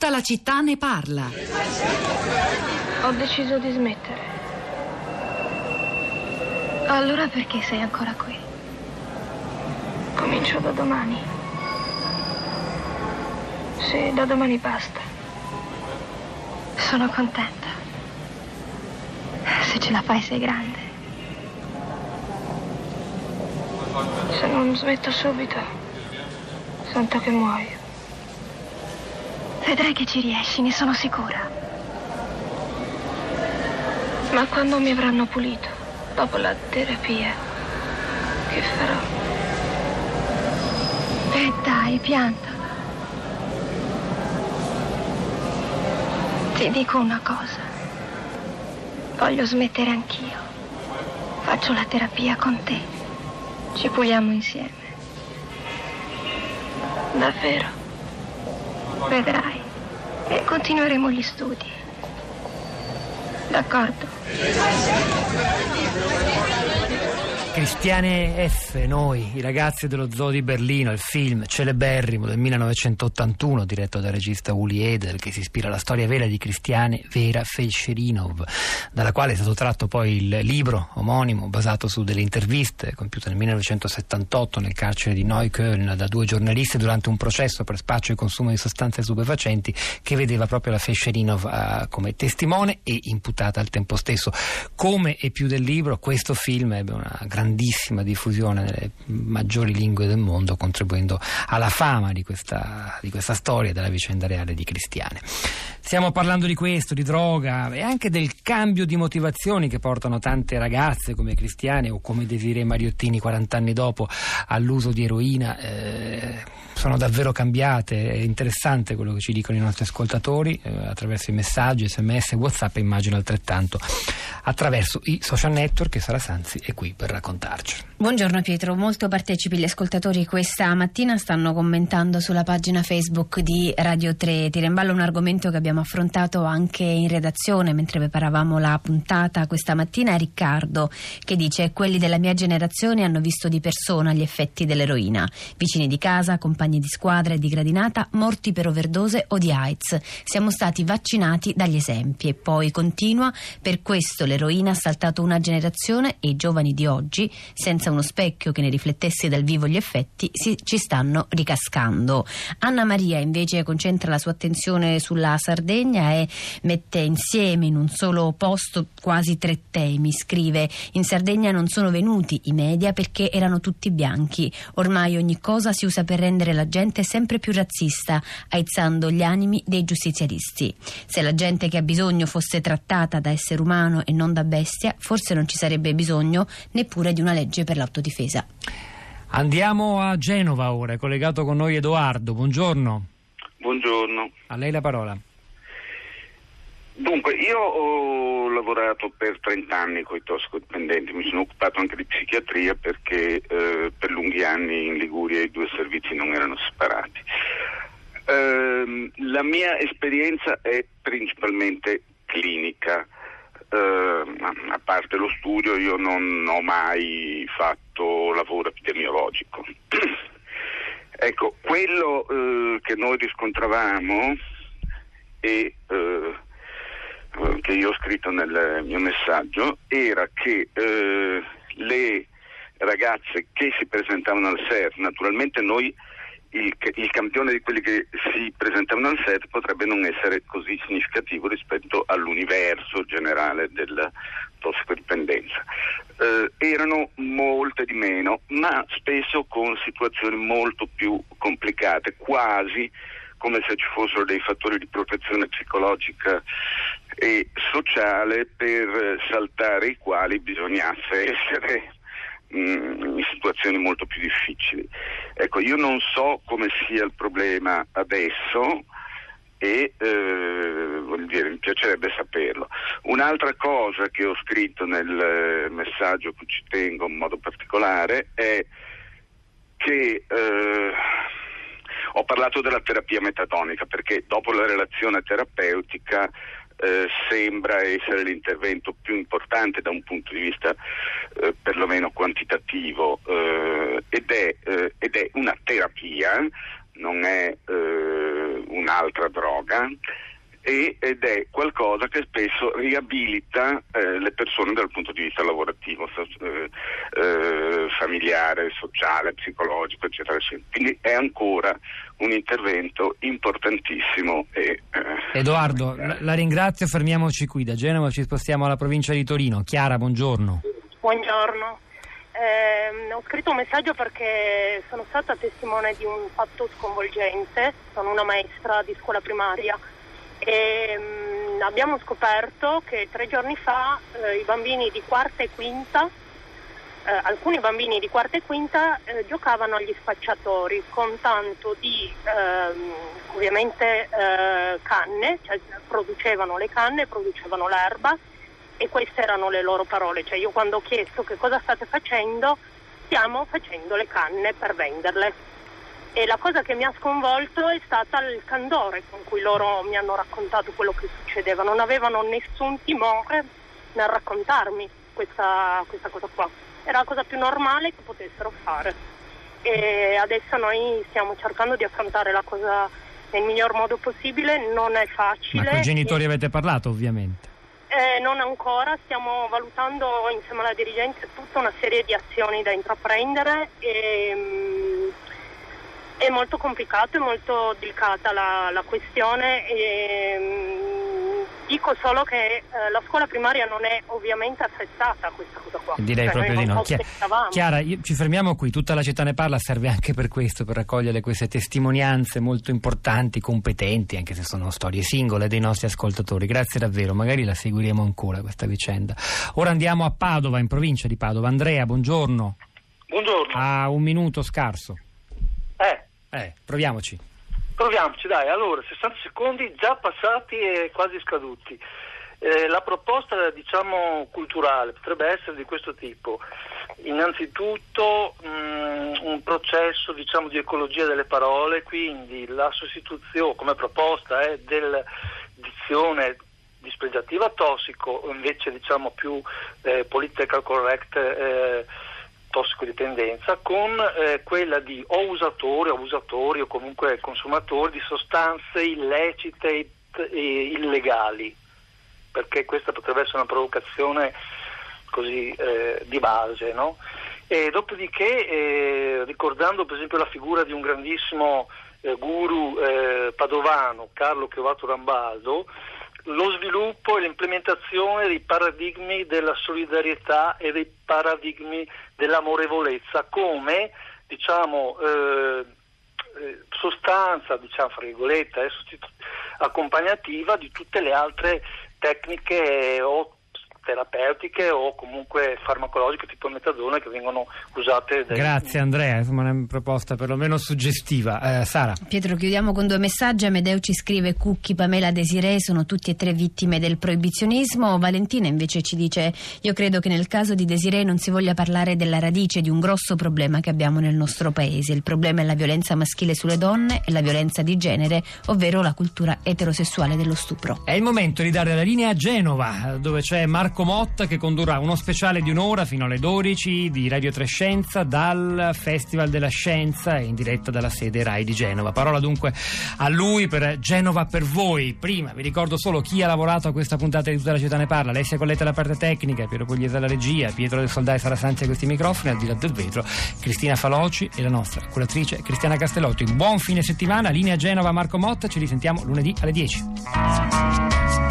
Tutta la città ne parla. Ho deciso di smettere. Allora perché sei ancora qui? Comincio da domani. Sì, da domani basta. Sono contenta. Se ce la fai sei grande. Se non smetto subito, sento che muoio. Vedrai che ci riesci, ne sono sicura. Ma quando mi avranno pulito, dopo la terapia, che farò? E dai, pianta. Ti dico una cosa. Voglio smettere anch'io. Faccio la terapia con te. Ci puliamo insieme. Davvero. Vedrai. Continueremo gli studi. D'accordo? Cristiane F, noi, i ragazzi dello Zoo di Berlino, il film celeberrimo del 1981 diretto dal regista Uli Edel che si ispira alla storia vera di Cristiane Vera Felsherinov, dalla quale è stato tratto poi il libro omonimo basato su delle interviste compiute nel 1978 nel carcere di Neukölln da due giornalisti durante un processo per spaccio e consumo di sostanze stupefacenti che vedeva proprio la Felsherinov uh, come testimone e imputata al tempo stesso. Come e più del libro, questo film ebbe una grandissima diffusione nelle maggiori lingue del mondo, contribuendo alla fama di questa, di questa storia della vicenda reale di Cristiane. Stiamo parlando di questo, di droga e anche del cambio di motivazioni che portano tante ragazze come Cristiane o come Desiree Mariottini 40 anni dopo all'uso di eroina. Eh, sono davvero cambiate, è interessante quello che ci dicono i nostri ascoltatori eh, attraverso i messaggi, sms, whatsapp e immagino altrettanto attraverso i social network che Sara Sanzi è qui per raccontarci. Buongiorno Pietro, molto partecipi gli ascoltatori questa mattina stanno commentando sulla pagina Facebook di Radio 3. Tira in ballo un argomento che abbiamo affrontato anche in redazione mentre preparavamo la puntata questa mattina. Riccardo che dice quelli della mia generazione hanno visto di persona gli effetti dell'eroina. Vicini di casa, compagni di squadra e di gradinata, morti per overdose o di AIDS. Siamo stati vaccinati dagli esempi e poi continua, per questo l'eroina ha saltato una generazione e i giovani di oggi, senza uno specchio che ne riflettesse dal vivo gli effetti, si, ci stanno ricascando. Anna Maria invece concentra la sua attenzione sulla Sardegna e mette insieme in un solo posto quasi tre temi. Scrive: In Sardegna non sono venuti i media perché erano tutti bianchi. Ormai ogni cosa si usa per rendere la gente sempre più razzista, aizzando gli animi dei giustizialisti. Se la gente che ha bisogno fosse trattata da essere umano e non da bestia, forse non ci sarebbe bisogno neppure di una legge per l'autodifesa. Andiamo a Genova ora, è collegato con noi Edoardo, buongiorno. Buongiorno. A lei la parola. Dunque, io ho lavorato per 30 anni con i tossicodipendenti, mi sono occupato anche di psichiatria perché eh, per lunghi anni in Liguria i due servizi non erano separati. Eh, la mia esperienza è principalmente clinica. Uh, a parte lo studio io non ho mai fatto lavoro epidemiologico. ecco, quello uh, che noi riscontravamo e uh, che io ho scritto nel mio messaggio era che le ragazze che si presentavano al SER, naturalmente noi il, il, campione di quelli che si presentavano al set potrebbe non essere così significativo rispetto all'universo generale della tossicodipendenza. Eh, erano molte di meno, ma spesso con situazioni molto più complicate, quasi come se ci fossero dei fattori di protezione psicologica e sociale per saltare i quali bisognasse essere in situazioni molto più difficili. Ecco, io non so come sia il problema adesso e eh, dire, mi piacerebbe saperlo. Un'altra cosa che ho scritto nel messaggio che ci tengo in modo particolare è che eh, ho parlato della terapia metatonica perché dopo la relazione terapeutica eh, sembra essere l'intervento più importante da un punto di vista eh, perlomeno quantitativo eh, ed è, eh, ed, è, una terapia, non è eh, un'altra droga e, ed è qualcosa che spesso riabilita eh, le persone dal punto di vista lavorativo, so, eh, eh, familiare, sociale, psicologico, eccetera, eccetera. Quindi è ancora un intervento importantissimo. E, eh, Edoardo, la, la, ringrazio, fermiamoci qui. Da Genova ci spostiamo alla provincia di Torino. Chiara, buongiorno. Buongiorno. Eh, ho scritto un messaggio perché sono stata testimone di un fatto sconvolgente, sono una maestra di scuola primaria. E mh, mm, abbiamo scoperto che tre giorni fa eh, i bambini di quarta e quinta, eh, alcuni bambini di quarta e quinta eh, giocavano agli spacciatori con tanto di ehm, ovviamente eh, canne, cioè producevano le canne, producevano l'erba e queste erano le loro parole, cioè io quando ho chiesto che cosa state facendo, stiamo facendo le canne per venderle. E la cosa che mi ha sconvolto è stata il candore con cui loro mi hanno raccontato quello che succedeva, non avevano nessun timore nel raccontarmi questa, questa cosa qua, era la cosa più normale che potessero fare. E adesso noi stiamo cercando di affrontare la cosa nel miglior modo possibile, non è facile. Ma con i genitori e... avete parlato ovviamente? Eh, non ancora, stiamo valutando insieme alla dirigente tutta una serie di azioni da intraprendere e, mh, è molto complicato, è molto delicata la, la questione. E, mh, dico solo che eh, la scuola primaria non è ovviamente attrezzata a questa cosa qua. Direi cioè, proprio di no. Chia- Chiara, io, ci fermiamo qui, tutta la città ne parla, serve anche per questo, per raccogliere queste testimonianze molto importanti, competenti, anche se sono storie singole dei nostri ascoltatori. Grazie davvero, magari la seguiremo ancora questa vicenda. Ora andiamo a Padova, in provincia di Padova. Andrea, buongiorno. Buongiorno. A un minuto scarso. Eh, eh, proviamoci. Proviamoci, dai. Allora, 60 secondi già passati e quasi scaduti. Eh, la proposta, diciamo, culturale potrebbe essere di questo tipo. Innanzitutto mh, mm, un processo, diciamo, di ecologia delle parole, quindi la sostituzione, come proposta, eh, del dizione dispregiativa tossico, invece, diciamo, più eh, political correct eh, tossicodipendenza con eh, quella di o usatori abusatori o comunque consumatori di sostanze illecite e illegali, perché questa potrebbe essere una provocazione così eh, di base. No? E dopodiché, eh, ricordando per esempio la figura di un grandissimo eh, guru eh, padovano, Carlo Chiovato Rambaldo, lo sviluppo e l'implementazione dei paradigmi della solidarietà e dei paradigmi dell'amorevolezza come diciamo, eh, eh sostanza diciamo, eh, accompagnativa di tutte le altre tecniche o terapeutiche o comunque farmacologiche tipo metadone che vengono usate. Dai... Grazie Andrea, insomma una proposta perlomeno suggestiva. Eh, Sara. Pietro, chiudiamo con due messaggi. Amedeo ci scrive Cucchi, Pamela, Desiree sono tutti e tre vittime del proibizionismo. Valentina invece ci dice io credo che nel caso di Desiree non si voglia parlare della radice di un grosso problema che abbiamo nel nostro paese. Il problema è la violenza maschile sulle donne e la violenza di genere, ovvero la cultura eterosessuale dello stupro. È il momento di dare la linea a Genova, dove c'è Marco Marco Motta che condurrà uno speciale di un'ora fino alle 12 di Radio Trescenza dal Festival della Scienza in diretta dalla sede RAI di Genova. Parola dunque a lui per Genova per voi. Prima vi ricordo solo chi ha lavorato a questa puntata di Tutta la città ne parla. Alessia Colletta alla parte tecnica, Piero Pugliese alla regia, Pietro del Soldai Sara Sanzi a questi microfoni, al di là del vetro, Cristina Faloci e la nostra curatrice Cristiana Castellotti. Buon fine settimana, linea Genova Marco Motta, ci risentiamo lunedì alle 10.